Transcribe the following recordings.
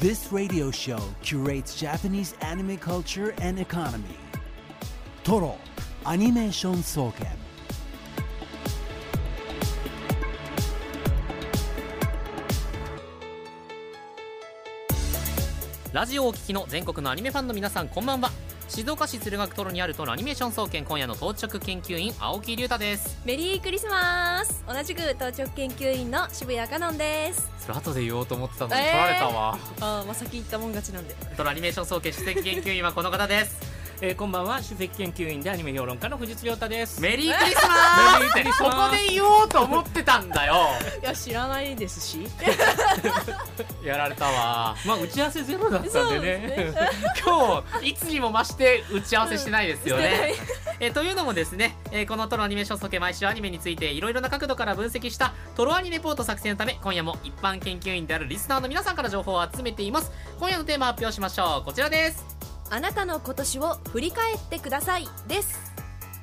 This radio show curates Japanese anime culture and economy. Toro Animation Soken. ラジオをお聞きの全国のアニメファンの皆さんこんばんは静岡市鶴学トロにあるトロアニメーション総研今夜の当直研究員青木龍太です。メリークリスマス。同じく当直研究員の渋谷香音です。それ後で言おうと思ってたのにえー取られたわ、ああまあ先言ったもん勝ちなんで。トロアニメーション総研首席研究員はこの方ですえー、こんばんは。首席研究員でアニメ評論家の藤津亮太です。メリークリスマス。メリークリスこマス。こで言おうと思ってたんだよ。いや知らないですし。やられたわ。まあ打ち合わせゼロだったんでね。です 今日いつにも増して打ち合わせしてないですよしてない。ね、えーというのもですね、えーこのトロアニメーション総研毎週アニメについていろいろな角度から分析したトロアニレポート作成のため今夜も一般研究員であるリスナーの皆さんから情報を集めています。今夜のテーマ発表しましょう。こちらですあなたの今年を振り返ってくださいです。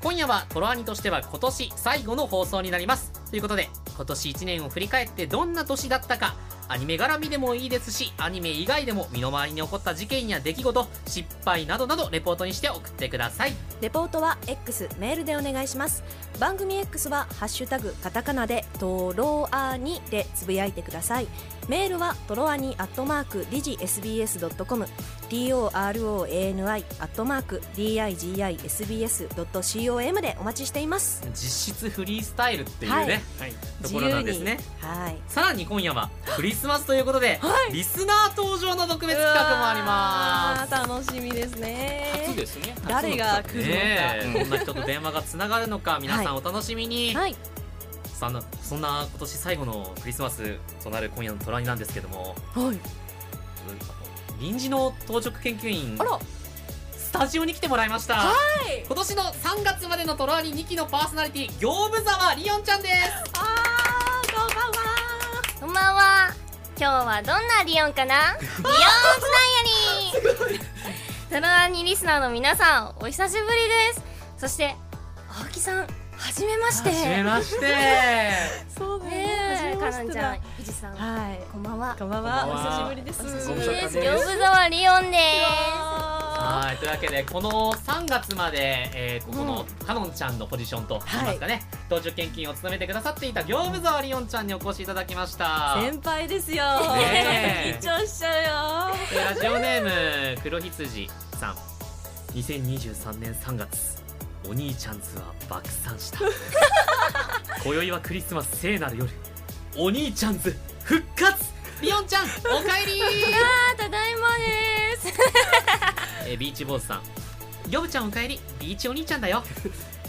今夜はトロアニとしては今年最後の放送になります。ということで今年1年を振り返ってどんな年だったかアニメ絡みでもいいですしアニメ以外でも身の回りに起こった事件や出来事失敗などなどレポートにして送ってください。レポートは X メールでお願いします。番組 X は「ハッシュタグカタカナ」で「トロアニ」でつぶやいてください。メールはトロアニアットマークディジ SBS.com TOROANI アットマーク DIGISBS.com でお待ちしています。実質フリースタイルっていうね、はい。はいところなんですね。はい。さらに今夜はクリスマスということで、はい。リスナー登場の特別企画もあります。楽しみですね。初ですね。誰が来るのか、ね。えどんな人と電話がつながるのか 皆さんお楽しみに、はい。そんなそんな今年最後のクリスマスとなる今夜のトラニなんですけども。はい臨時の当直研究員。あらスタジオに来てもらいました。はい。今年の3月までのトラニ2期のパーソナリティ業務沢リオンちゃんです。あーこんばんは。こんばんは。今日はどんなリオンかな？リオンズなんやにトロアニリスナーの皆さん、お久しぶりです。そして、青木さん、はじめまして。はじめまして。そうね。え、ねかのんちゃんさん、はい。こんばんは。こんばんは。お久しぶりです。お久しぶりです。リオンでははい。というわけでこの3月まで、えーここのかのんちゃんのポジションとい。いますかね、当直研究員を務めてくださっていた業務沢リオンちゃんにお越しいただきました。先輩ですよ。ねえ。緊張しちゃうよ。でラジオネーム黒羊さん。2023年3月お兄ちゃんズは爆散した。今宵はクリスマス聖なる夜お兄ちゃんズ復活。リオンちゃんおかえり。あー、ただいまです。えービーチ坊主さん。ヨブちゃんおかえり。ビーチお兄ちゃんだよ。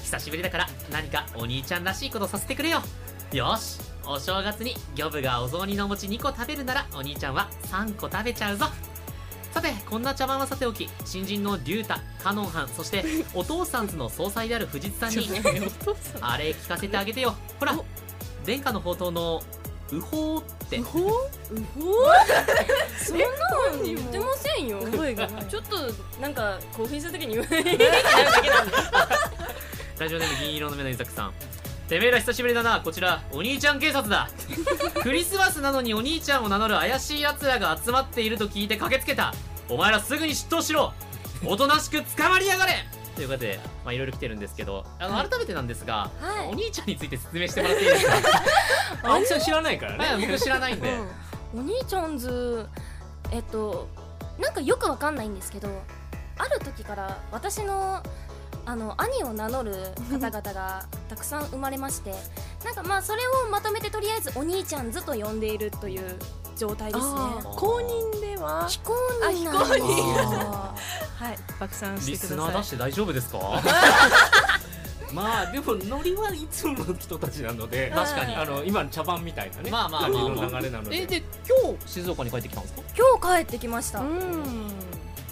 久しぶりだから何かお兄ちゃんらしいことさせてくれよ。よしお正月にギョブがお雑煮のお餅2個食べるならお兄ちゃんは3個食べちゃうぞ。さてこんな茶番はさておき新人のリュウタカノンハンそして お父さんズの総裁である藤津さんに あれ聞かせてあげてよ。ほら殿下の宝刀のウホーって。ほうほ そんなん言ってませんよ。覚えがないちょっと、なんか、興奮した時に言われる ラジオネーム銀色の目の伊作さん。てめえら久しぶりだな。こちらお兄ちゃん警察だ。クリスマスなのにお兄ちゃんを名乗る怪しい奴らが集まっていると聞いて駆けつけた。お前らすぐに出頭しろ。おとなしく捕まりやがれということで、まあ、いろいろ来てるんですけどあの改めてなんですが、はい。お兄ちゃんについて説明してもらっていいですか？青木さん知らないからはいね僕知らないんで、お兄ちゃんズえっとなんかよくわかんないんですけどある時から私のあの兄を名乗る方々が たくさん生まれましてなんかまあそれをまとめてとりあえずお兄ちゃんズと呼んでいるという状態ですね。公認では非公あ認なんです はい爆散してリください。スナー出して大丈夫ですか？まあでもノリはいつもの人たちなので確かに。あの今の茶番みたいなねまあまあ。感じまあまあの流れなので。えで今日静岡に帰ってきたんですか？今日帰ってきました。うん。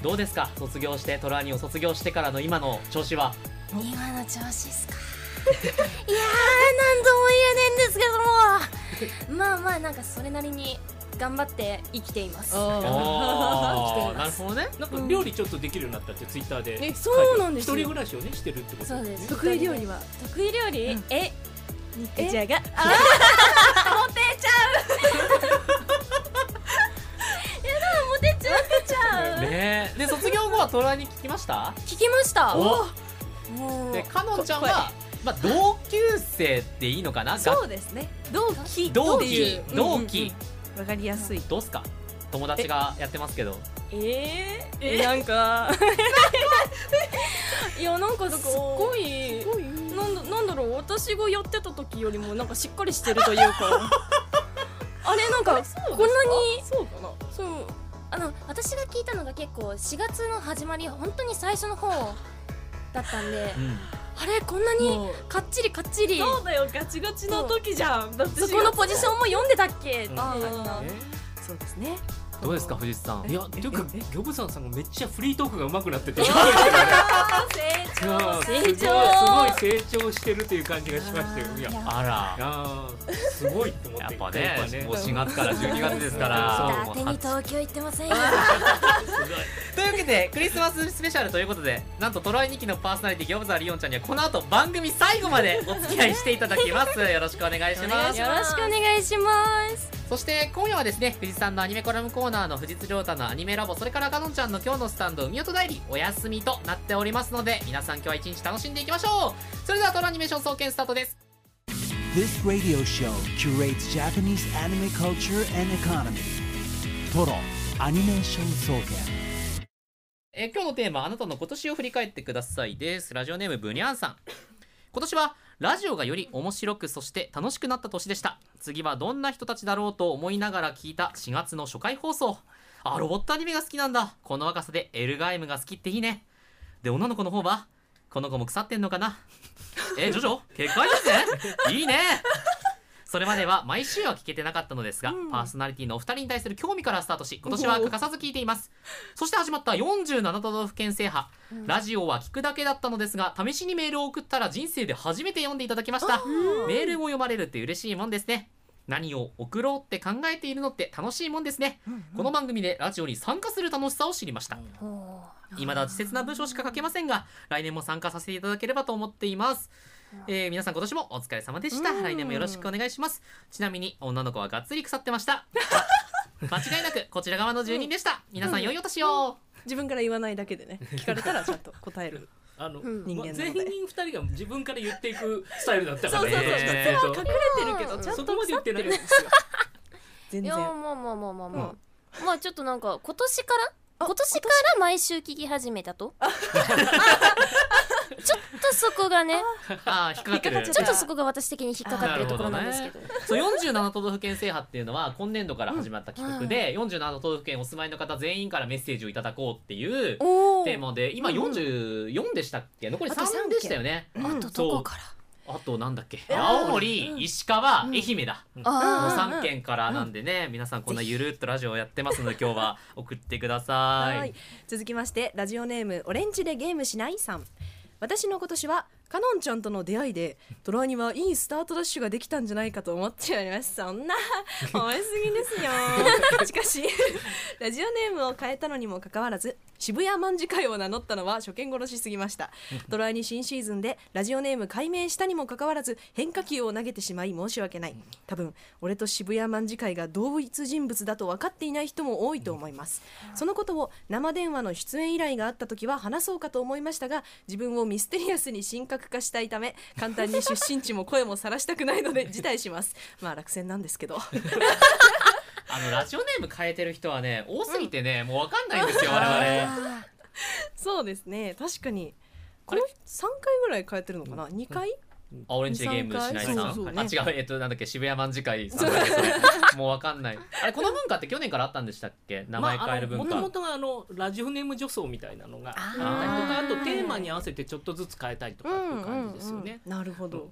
どうですか？卒業してトラニを卒業してからの今の調子は？今の調子っすか。いやー何とも言えねえんですけども。まあまあなんかそれなりに頑張って生きています。なるほどね。なんか料理ちょっとできるようになったってツイッターで。えそうなんですよ。一人暮らしをねしてるってこと。そうです。得意料理は？得意料理、うん。え？肉じゃが。あモテちゃう。やだモテねえ。で卒業後はトラに聞きました？聞きました。お。でかのんちゃんはまあ同級生っていいのかな？そうですね。同期同期う同期わかりやすい。どうすか？友達がやってますけど。えー、え？なんか。いやなんかすっごいなんだなんだろう？私がやってた時よりもなんかしっかりしてるというか。あれなんかこんなにそうかな。そう。あの私が聞いたのが結構4月の始まり本当に最初の方だったんで。うんあれこんなにかっちりかっちり。そうだよガチガチの時じゃん。だってそこのポジションも読んでたっけ？ってそうですね。どうですか藤井さん。いやっていうかえ？え？ギョブさんさんがめっちゃフリートークが上手くなってて。成長成長。すごい成長してるという感じがしましたよ。いやあら。すごいって思って。やっぱねもう4月から12月ですから。伊達 に東京行ってませんよ。というわけでクリスマススペシャルということでなんとトロイ2期のパーソナリティギョブザーリオンちゃんにはこの後番組最後までお付き合いしていただきます。よろしくお願いします。よろしくお願いします。そして今夜はですね藤井さんのアニメコラムコーナーの藤津亮太のアニメラボそれからかのんちゃんの今日のスタンド海音代理お休みとなっておりますので皆さん今日は一日楽しんでいきましょう。それではトロアニメーション総研スタートです。This radio show curates Japanese anime culture and economy. Toro Animation Soken. えー今日のテーマあなたの今年を振り返ってくださいです。ラジオネームブニャンさん。今年はラジオがより面白くそして楽しくなった年でした。次はどんな人たちだろうと思いながら聞いた4月の初回放送。あロボットアニメが好きなんだ。この若さでエルガイムが好きっていいね。で女の子の方はこの子も腐ってんのかな。えジョジョ結界ですね。いいね。それまでは毎週は聞けてなかったのですが、パーソナリティのお二人に対する興味からスタートし今年は欠かさず聞いています。そして始まった47都道府県制覇、ラジオは聞くだけだったのですが試しにメールを送ったら人生で初めて読んでいただきました。メールを読まれるって嬉しいもんですね。何を送ろうって考えているのって楽しいもんですね、この番組でラジオに参加する楽しさを知りました。未だ稚拙な文章しか書けませんが来年も参加させていただければと思っています、えー皆さん今年もお疲れ様でした。来年もよろしくお願いします。ちなみに女の子はがっつり腐ってました。間違いなくこちら側の住人でした。皆さん良いお年を。自分から言わないだけでね聞かれたらちゃんと答える あの、うん人間全員二人が自分から言っていくスタイルだったからそうそうそうね実は隠れてるけどちゃんとそこまで言ってないですよ。全然。いやまあまあまあまあまあ、まあちょっとなんか今年から？今年から毎週聞き始めたと？とそこがねあー。引っかかってる。ちょっとそこが私的に引っかかってるところなんですけど。そう47都道府県制覇っていうのは今年度から始まった企画で、47都道府県お住まいの方全員からメッセージをいただこうっていうおテーマで今44でしたっけ？残りあと三3でしたよね。あとどこから？あとなんだっけ？青森、石川、愛媛だ。このあ3県からなんでね、皆さんこんなゆるっとラジオをやってますので今日は送ってくださはいい。続きましてラジオネームオレンジでゲームしないさん私の今年はカノンちゃんとの出会いでトラにはいいスタートダッシュができたんじゃないかと思っております。そんな 思いすぎですよ。しかしラジオネームを変えたのにもかかわらず渋谷卍会を名乗ったのは初見殺しすぎました。トラに新シーズンでラジオネーム改名したにもかかわらず変化球を投げてしまい申し訳ない。多分俺と渋谷卍会が同一人物だと分かっていない人も多いと思います。そのことを生電話の出演依頼があった時は話そうかと思いましたが自分をミステリアスに神格化したいため簡単に出身地も声も晒したくないので辞退しますまあ落選なんですけどあのラジオネーム変えてる人はね多すぎてね、もうわかんないんですよ我々そうですね確かにこれ3回ぐらい変えてるのかな2回あオレンジでゲームしないさん、そうそうそう。あ違う。え。っとなんだっけ？渋谷卍会さん。もうわかんない。あれこの文化って去年からあったんでしたっけ？名前変える文化、もともとあのラジオネーム女装みたいなのがあったりとかあとテーマに合わせてちょっとずつ変えたりとかっていう感じですよね。なるほど。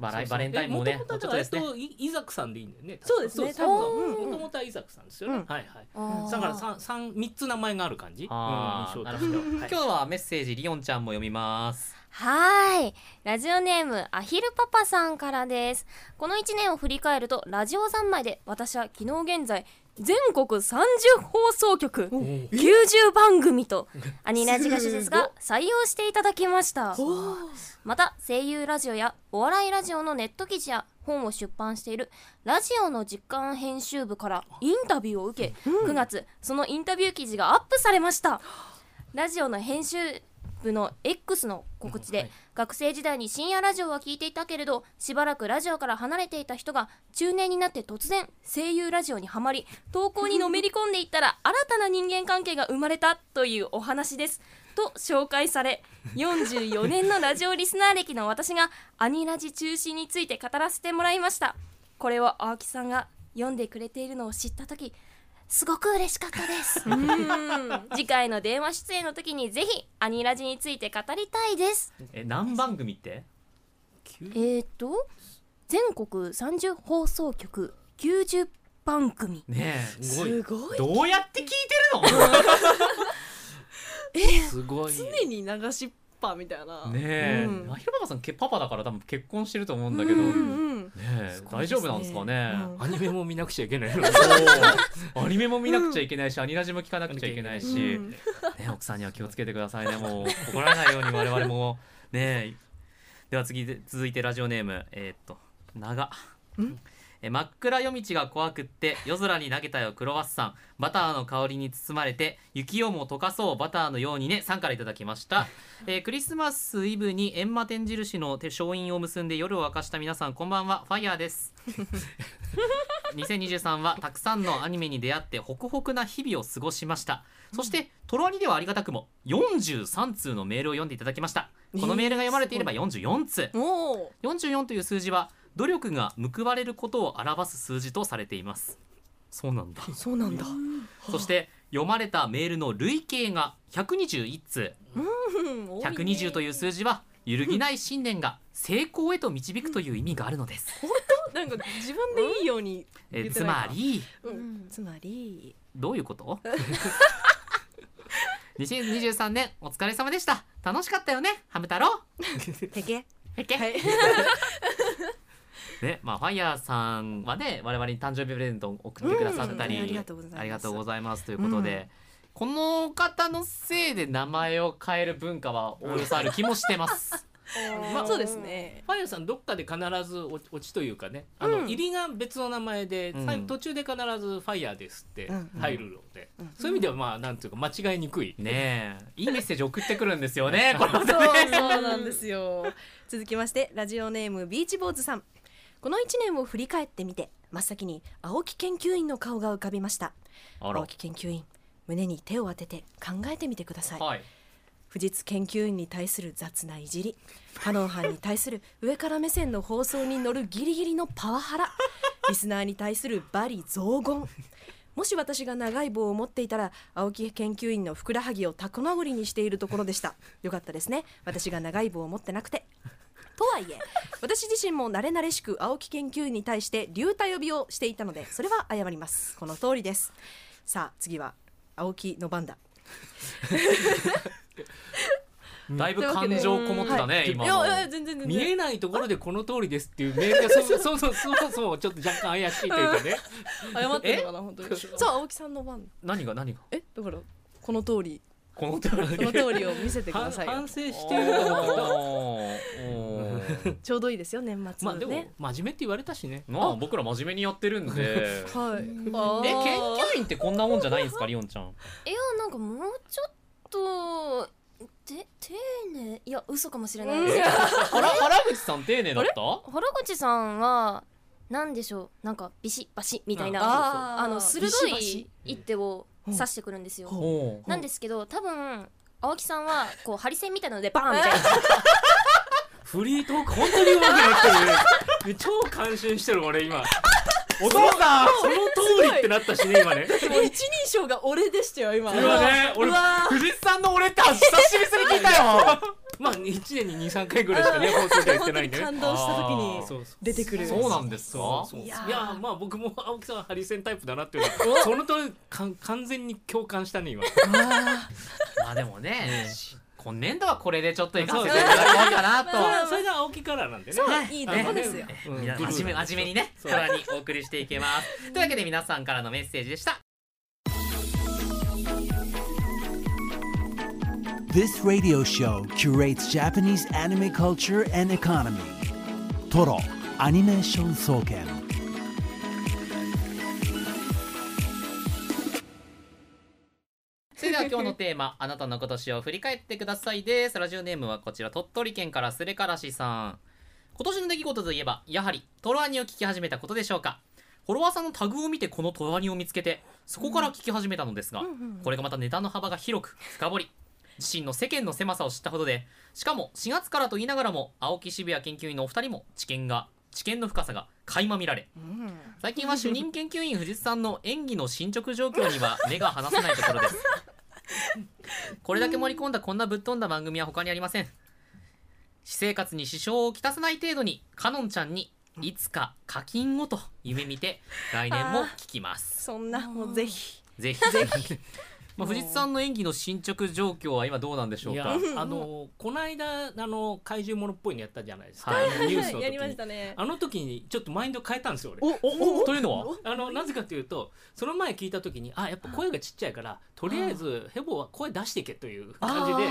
バラバレンタインもねもうちょっとですね。といイザクさんでいいんだよね。そうですうもともとはイザクさんですよね。うん。はいはい。だから三三三つ名前がある感じ？あー。うん印象としては。はい。今日はメッセージリオンちゃんも読みますはーい。ラジオネーム、アヒルパパさんからです。この1年を振り返ると、ラジオ三昧で私は昨日現在、全国30放送局90番組と アニラジガシですが採用していただきましたまた声優ラジオやお笑いラジオのネット記事や本を出版しているラジオの実感編集部からインタビューを受け、9月そのインタビュー記事がアップされましたラジオの編集部の X の告知で、学生時代に深夜ラジオは聞いていたけれどしばらくラジオから離れていた人が中年になって突然声優ラジオにはまり投稿にのめり込んでいったら新たな人間関係が生まれたというお話です。と紹介され44年のラジオリスナー歴の私がアニラジ中心について語らせてもらいました。これを青木さんが読んでくれているのを知った時すごく嬉しかったです。次回の電話出演の時にぜひアニラジについて語りたいです。え何番組って？えー、と全国30放送局90番組。ねえすごい。ごいどうやって聞いてるの？すごい。常に流しっぱみたいな。ねえ、うん。まひろパパさんけパパだから多分結婚してると思うんだけど、ねうんうんえすごいですね大丈夫なんですかね、うん。アニメも見なくちゃいけないアニメも見なくちゃいけないし、アニラジも聞かなくちゃいけないし、うん。ね、奥さんには気をつけてくださいねもう。怒られないように我々もねでは次で続いてラジオネーム。えーっと長え真っ暗夜道が怖くって夜空に投げたよクロワッサン。バターの香りに包まれて雪をも溶かそうバターのようにねさんからいただきました、えークリスマスイブに閻魔天印の手勝印を結んで夜を明かした皆さんこんばんは。ファイヤーです。2023はたくさんのアニメに出会ってホクホクな日々を過ごしました。そしてトロアニではありがたくも43通のメールを読んでいただきました。このメールが読まれていれば44通。おお44という数字は努力が報われることを表す数字とされています。そうなんだ。そうなんだ。そして読まれたメールの累計が121通。うん120という数字は揺るぎない信念が成功へと導くという意味があるのです、なんか自分でいいようにえつ言ってないかまりうん。つまり。どういうこと？2023年お疲れ様でした。楽しかったよねハム太郎。へけ。へっけ、はい ねまあファイヤーさんはね我々に誕生日プレゼントを送ってくださったり、うんありがとうございます。ありがとうございますということで、この方のせいで名前を変える文化はおおよそある気もしてます。まあそうですね。ファイヤーさんどっかで必ず落落ちというかねあの、うん。入りが別の名前で、うん。途中で必ず「ファイヤーです」ってうん入るので、うんそういう意味ではまあなんていうか間違いにくい、ねえ。いいメッセージ送ってくるんですよね これまそう。そうなんですよ。続きましてラジオネームビーチ坊主さんこの1年を振り返ってみて真っ先に青木研究員の顔が浮かびました。青木研究員胸に手を当てて考えてみてください。はい。富士研究員に対する雑ないじりカノン班に対する上から目線の放送に乗るギリギリのパワハラ リスナーに対する罵詈雑言。もし私が長い棒を持っていたら青木研究員のふくらはぎをタコ殴りにしているところでした。よかったですね。私が長い棒を持ってなくてとはいえ 私自身も慣れ慣れしく青木研究員に対して竜太呼びをしていたのでそれは謝ります。この通りです。さあ次は青木の番だ。だいぶ感情こもってたね、い。今の。やいや全然全然。見えないところでこの通りですっていうメールがそ そうそうそうそうそうちょっと若干怪しいというかね。謝ってるのかな本当に。さあ青木さんの番。何が何が？え？だからこの通りこの通り。この通りを見せてくだ反さいよ。反省しているかどうか。がおー。ちょうどいいですよ年末まあでもね真面目って言われたしね。まあ僕ら真面目にやってるんで。はい。え研究員ってこんなもんじゃないんですかリオンちゃん。いやなんかもうちょっとて丁寧。いや嘘かもしれない。ですえ原原口さん丁寧だった？原口さんはなんでしょう。なんかビシバシみたいな。あー。あの鋭ビシバいシ一手を指してくるんですよ。なんですけど多分青木さんはこうハリセンみたいなのでバーンみたいな。フリートーク本当に上手くなってる超感心してる俺今。お父さん。その通りってなったしね今ね。もう一人称が俺でしたよ今。今ね俺うわ藤井さんの俺って久しぶりに聞いたよ。まあ1年に23回ぐらいしかね放送では言ってないんでね。感動した時あにー。そうそう出てくる。そうなんですか？そうそういいやまあ僕も青木さんはハリセンタイプだなっていうのはその通りかん完全に共感したね今。あ まあでもね、今年度はこれでちょっと行かせていただこうかなと。それが青木からなんでね。そう。はい。いいとこですよ。うん。皆真面目真面目にねそう。さらにお送りしていけます。というわけで皆さんからのメッセージでした This radio show curates Japanese anime culture and economy. Toro Animation Soken. それでは今日のテーマあなたの今年を振り返ってくださいですラジオネームはこちら鳥取県からすれからしさん今年の出来事といえばやはりトロアニを聞き始めたことでしょうかフォロワーさんのタグを見てこのトロアニを見つけてそこから聞き始めたのですが、これがまたネタの幅が広く深掘り自身の世間の狭さを知ったほどでしかも4月からと言いながらも青木渋谷研究員のお二人も知見が知見の深さが垣間見られ最近は主任研究員藤津さんの演技の進捗状況には目が離せないところです。これだけ盛り込んだこんなぶっ飛んだ番組は他にありません。私生活に支障をきたさない程度にかのんちゃんにいつか課金をと夢見て来年も聞きます。そんなもうぜひ。ぜひぜひまあ、藤津さんの演技の進捗状況は今どうなんでしょいうやかあのこの間あの怪獣ものっぽいのやったじゃないですか、はい。あのニュースの時。にやりましたね。あの時にちょっとマインド変えたんですよ俺。おおというのはあのなぜかというとその前聞いた時にあやっぱ声がちっちゃいからとりあえずヘボは声出していけという感じで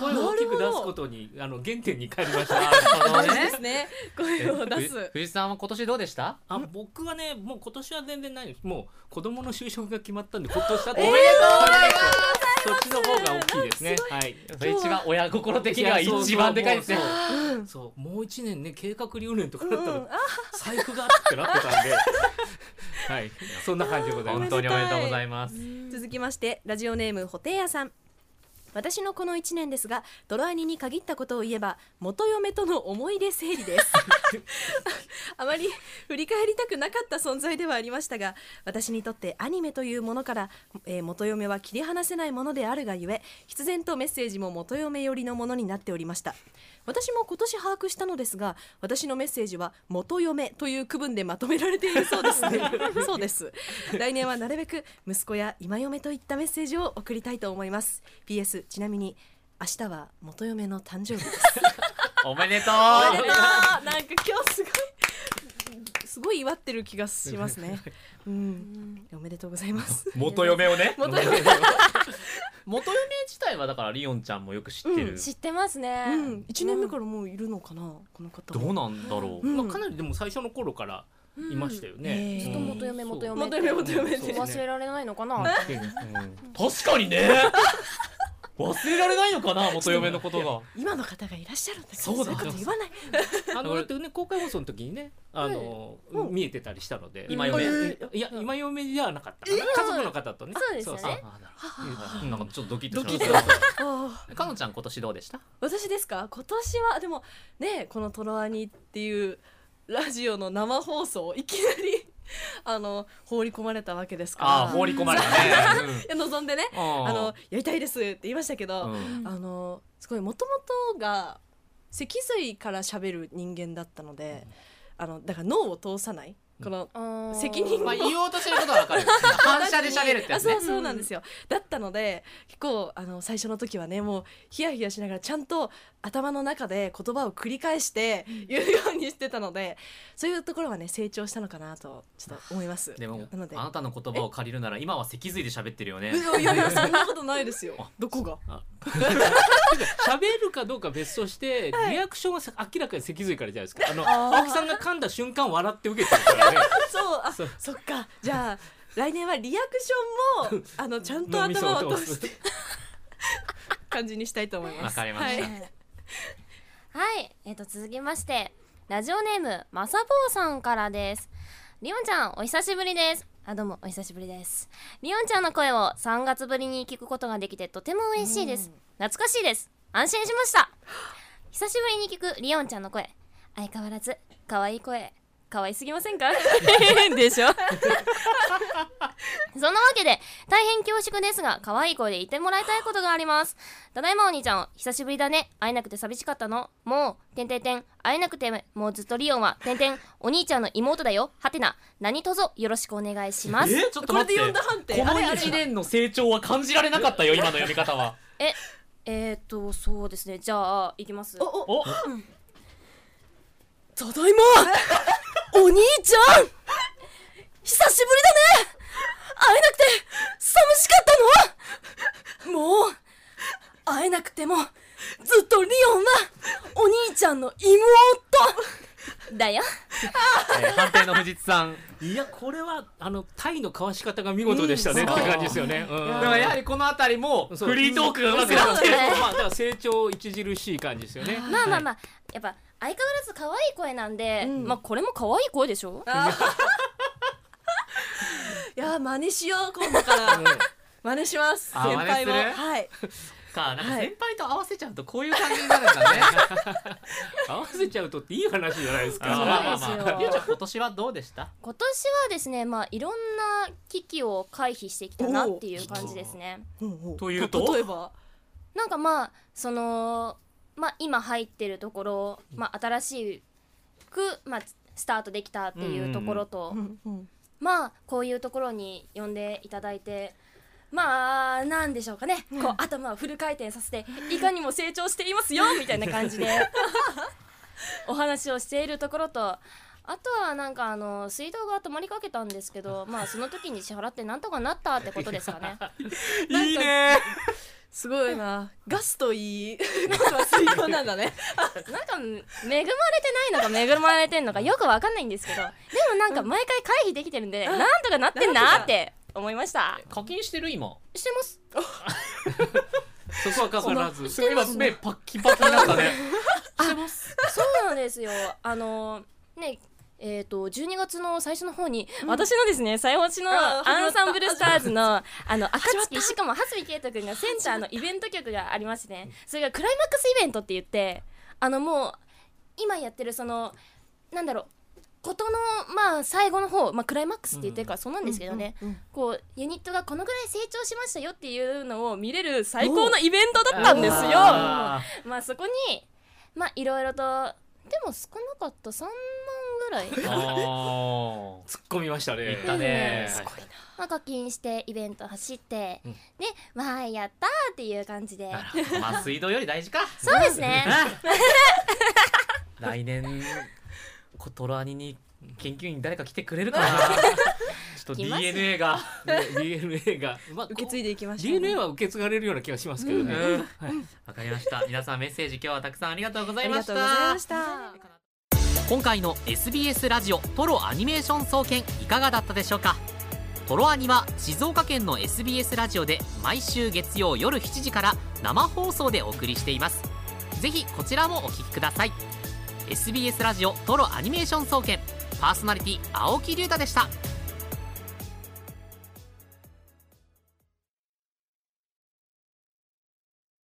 声を大きく出すことにあの原点に帰りました。なるほど大事でね。すね。声を出ふす藤津さんは今年どうでした？あ僕はねもう今年は全然ないです。もう子供の就職が決まったんでほっとしたとおめでとうございそっちの方が大きいですね。はい。それ一番親心的には一番でかいですね。そうそうそうもう一年ね計画留年とかだったら財布がってなってたんではい。そんな感じでございます。本当におめでとうございます。続きましてラジオネームホテイヤさん。私のこの1年ですがドロアニに限ったことを言えば元嫁との思い出整理です。あまり振り返りたくなかった存在ではありましたが私にとってアニメというものから、えー元嫁は切り離せないものであるがゆえ必然とメッセージも元嫁寄りのものになっておりました私も今年把握したのですが私のメッセージは元嫁という区分でまとめられているそうですね。そうです。来年はなるべく息子や今嫁といったメッセージを送りたいと思います。PS ちなみに明日は元嫁の誕生日です。おめでとう。なんか今日すごいすごい祝ってる気がしますね。うん。おめでとうございます。元嫁をね。元嫁。元嫁自体はだからリオンちゃんもよく知ってる、知ってますね、うん。1年目からもういるのかなこの方。どうなんだろう、うん。まあ、かなりでも最初の頃からいましたよね、うんずっと元嫁元嫁元嫁元嫁忘れられないのかな、確かにね忘れられないのかな 元嫁のことが。今の方がいらっしゃるんだけどそうだいうこと言わない。あのだってね公開放送の時にねあの、うん。見えてたりしたので今嫁うんいや今嫁じゃなかったかな。家族の方とね。そうですよね。そうあなるほど。なんかちょっとドキッとしましたかのちゃん今年どうでした？私ですか？今年はでもねこの「トロアニ」っていうラジオの生放送いきなりあの放り込まれたわけですから。ああ放り込まれたね。いや望んでねうん。あのやりたいですって言いましたけど、うん。あのすごいもともとが脊髄から喋る人間だったので、あのだから脳を通さないこの、責任まあ言おうとしてることはわかる 反射で喋るってやつね。あそうそうなんですよ、だったので結構あの最初の時はねもうヒヤヒヤしながらちゃんと頭の中で言葉を繰り返して言うようにしてたのでそういうところはね成長したのかなとちょっと思います。でもなあなたの言葉を借りるなら今は脊髄で喋ってるよね。いやいやいやそんなことないですよ。どこが？喋るかどうか別として、リアクションはさ明らかに脊髄からじゃないですか。あの青木さんが噛んだ瞬間笑って受けてるからね。そうあそそうっか。じゃあ来年はリアクションもあのちゃんと頭を通して 感じにしたいと思います。わかりました。はいはい、えっ、と続きましてラジオネームまさぼうさんからです。リオンちゃんお久しぶりです。あどうもお久しぶりです。リオンちゃんの声を3月ぶりに聞くことができてとても嬉しいです。懐かしいです。安心しました。久しぶりに聞くリオンちゃんの声。相変わらず可愛い声。可愛すぎませんか？でしょ そんなわけで大変恐縮ですが可愛い声で言ってもらいたいことがあります。ただいまお兄ちゃん久しぶりだね。会えなくて寂しかったの。もうてんてんてん。会えなくてもうずっとリオンはてんてんお兄ちゃんの妹だよ。はてな。何卒よろしくお願いします。え？ちょっと待って。これで読んだ判定？このあれあれ1年の成長は感じられなかったよ今の読み方はえ？えーとそうですね。じゃあいきます。おおお？ただいま。お兄ちゃん！久しぶりだね会えなくて寂しかったの。もう会えなくてもずっとリオンはお兄ちゃんの妹だよ。えー判定の藤津さん。いやこれはあのタイのかわし方が見事でしたね、う。んって感じですよね、う。ん。でもやはりこの辺りもフリートークがうまくなってるね。まあだから成長著しい感じですよね。まあまあまあやっぱ相変わらず可愛い声なんで、うん。まあこれも可愛い声でしょ？い や真似しよう今度から。真似しますあ先輩も。真似する？はい。かなんかはい。先輩と合わせちゃうとこういう感じになるんだね。合わせちゃうとっていい話じゃないですか。まあまあそうですよ。まあゆうちゃん今年はどうでした？今年はですねまあいろんな危機を回避してきたなっていう感じですね。というと？例えば？なんかまあそのまあ今入ってるところ、まあ、新しく、まあ、スタートできたっていうところと、うんうんまあこういうところに呼んでいただいてまあなんでしょうかね、こう頭をフル回転させていかにも成長していますよ みたいな感じでお話をしているところとあとはなんかあの水道が止まりかけたんですけどまあその時に支払ってなんとかなったってことですかね。いいねすごいな。ガスといいことは水道なんだね。なんか恵まれてないのか恵まれてんのかよくわかんないんですけど。でもなんか毎回回避できてるんで、なんとかなってんなって思いました。課金してる今？してます。そこは変わらず。す。ごい今目パッキパキになったね。そうなんですよ。あのねえー、と12月の最初の方に、私のですね最星のアンサンブルスターズの あの暁しかも蓮見圭斗君がセンターのイベント曲がありましてね。それがクライマックスイベントって言ってあのもう今やってるそのなんだろうことのまあ最後の方、まあ、クライマックスって言ってるからそうなんですけどね、うんうんこうユニットがこのぐらい成長しましたよっていうのを見れる最高のイベントだったんですよ。あまあそこにまあいろいろとでも少なかった。3万ぐらい。突っ込みましたね。いったね。はいまあ課金してイベント走って、うん。でわーいやったーっていう感じで。ーまあ 水道より大事か。そうですね。来年コトロアニに研究員誰か来てくれるかな。ちょっと DNA がね DNA が、まあ、受け継いでいきましょう DNA は受け継がれるような気がしますけどね、うん。はい。わかりました。皆さんメッセージ今日はたくさんありがとうございました。ありがとうございました今回の SBS ラジオトロアニメーション総研いかがだったでしょうか？トロアニは静岡県の SBS ラジオで毎週月曜夜7時から生放送でお送りしています。ぜひこちらもお聞きください。SBS ラジオトロアニメーション総研パーソナリティ青木龍太でした。